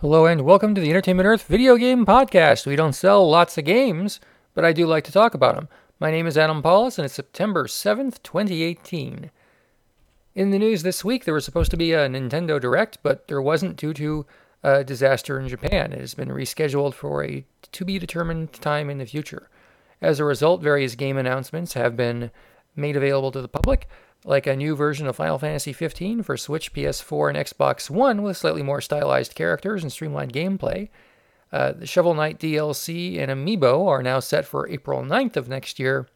Hello and welcome to the Entertainment Earth Video Game Podcast. We don't sell lots of games, but I do like to talk about them. My name is Adam Pawlus and it's September 7th, 2018. In the news this week, there was supposed to be a Nintendo Direct, but there wasn't due to a disaster in Japan. It has been rescheduled for a to be determined time in the future. As a result, various game announcements have been made available to the public like a new version of Final Fantasy XV for Switch, PS4, and Xbox One with slightly more stylized characters and streamlined gameplay. Uh, the Shovel Knight DLC and Amiibo are now set for April 9th of next year,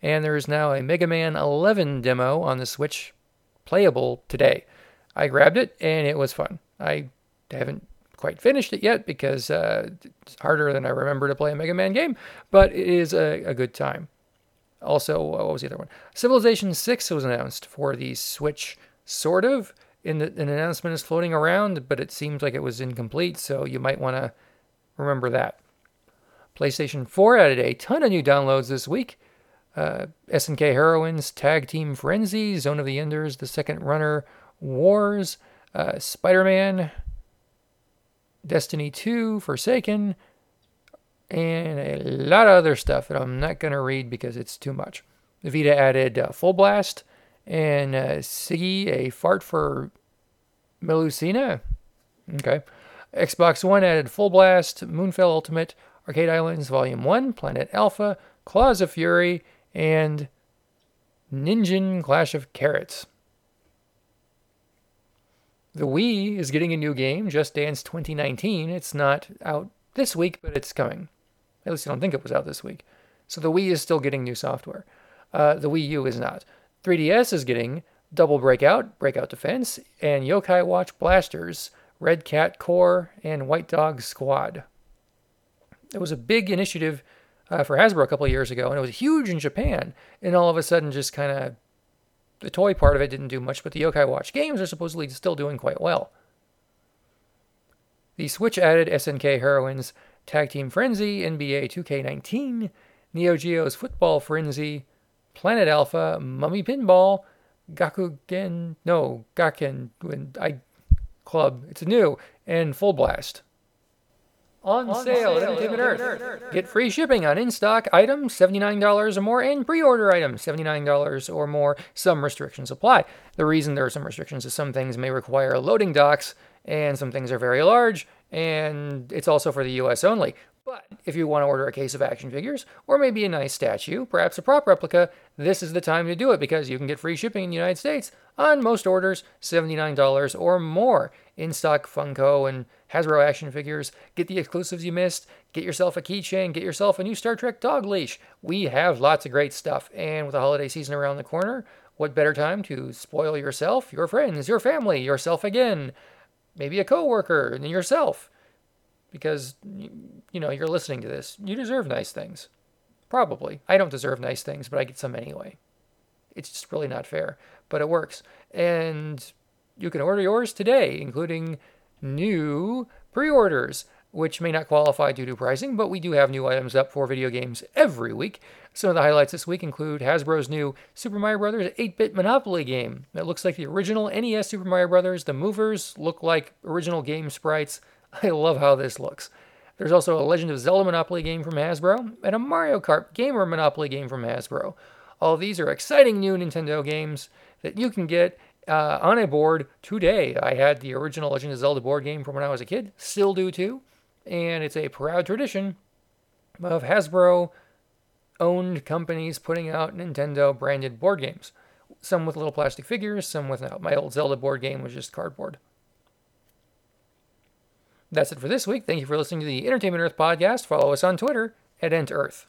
and there is now a Mega Man 11 demo on the Switch playable today. I grabbed it and it was fun. I haven't quite finished it yet because uh, it's harder than I remember to play a Mega Man game, but it is a, a good time. Also, what was the other one? Civilization 6 was announced for the Switch, sort of. In an announcement is floating around, but it seems like it was incomplete, so you might want to remember that. PlayStation 4 added a ton of new downloads this week. Uh, SNK Heroines, Tag Team Frenzy, Zone of the Enders, The Second Runner, Mars, uh, Spider Man, Destiny 2, Forsaken, and a lot of other stuff that I'm not going to read because it's too much. Vita added uh, Full Blast and uh, Sigi, a fart for Melusina. Okay. Xbox One added Full Blast, Moonfall Ultimate, Arcade Islands Volume 1, Planet Alpha, Claws of Fury, and Ninja Clash of Carrots. The Wii is getting a new game, Just Dance 2019. It's not out this week, but it's coming. At least I don't think it was out this week. So the Wii is still getting new software. Uh, the Wii U is not. 3DS is getting Double Breakout, Breakout Defense, and Yokai Watch Blasters, Red Cat Corps, and White Dog Squad. It was a big initiative uh, for Hasbro a couple years ago, and it was huge in Japan. And all of a sudden, just kind of the toy part of it didn't do much, but the Yokai Watch games are supposedly still doing quite well. The Switch added SNK Heroines Tag Team Frenzy, NBA 2K19, Neo Geo's Football Frenzy, Planet Alpha, Mummy Pinball, Gakugen, no, Gaken, I Club, it's new, and Full Blast. On, on sale, at Entertainment Earth. Earth. Get free shipping on in stock items, $79 or more, and pre order items, $79 or more. Some restrictions apply. The reason there are some restrictions is some things may require loading docks, and some things are very large, and it's also for the US only. But if you want to order a case of action figures, or maybe a nice statue, perhaps a prop replica, this is the time to do it because you can get free shipping in the United States on most orders $79 or more. In stock Funko and Hasbro action figures. Get the exclusives you missed. Get yourself a keychain. Get yourself a new Star Trek dog leash. We have lots of great stuff. And with the holiday season around the corner, what better time to spoil yourself, your friends, your family, yourself again? Maybe a coworker, and yourself. Because, you know, you're listening to this. You deserve nice things. Probably. I don't deserve nice things, but I get some anyway. It's just really not fair, but it works. And you can order yours today, including new pre orders which may not qualify due to pricing, but we do have new items up for video games every week. Some of the highlights this week include Hasbro's new Super Mario Bros. 8 bit Monopoly game that looks like the original NES Super Mario Bros. The movers look like original game sprites. I love how this looks. There's also a Legend of Zelda Monopoly game from Hasbro and a Mario Kart Gamer Monopoly game from Hasbro. All these are exciting new Nintendo games that you can get uh, on a board today. I had the original Legend of Zelda board game from when I was a kid, still do too and it's a proud tradition of Hasbro owned companies putting out Nintendo branded board games. Some with little plastic figures, some without. My old Zelda board game was just cardboard. That's it for this week. Thank you for listening to the Entertainment Earth podcast. Follow us on Twitter at EntEarth.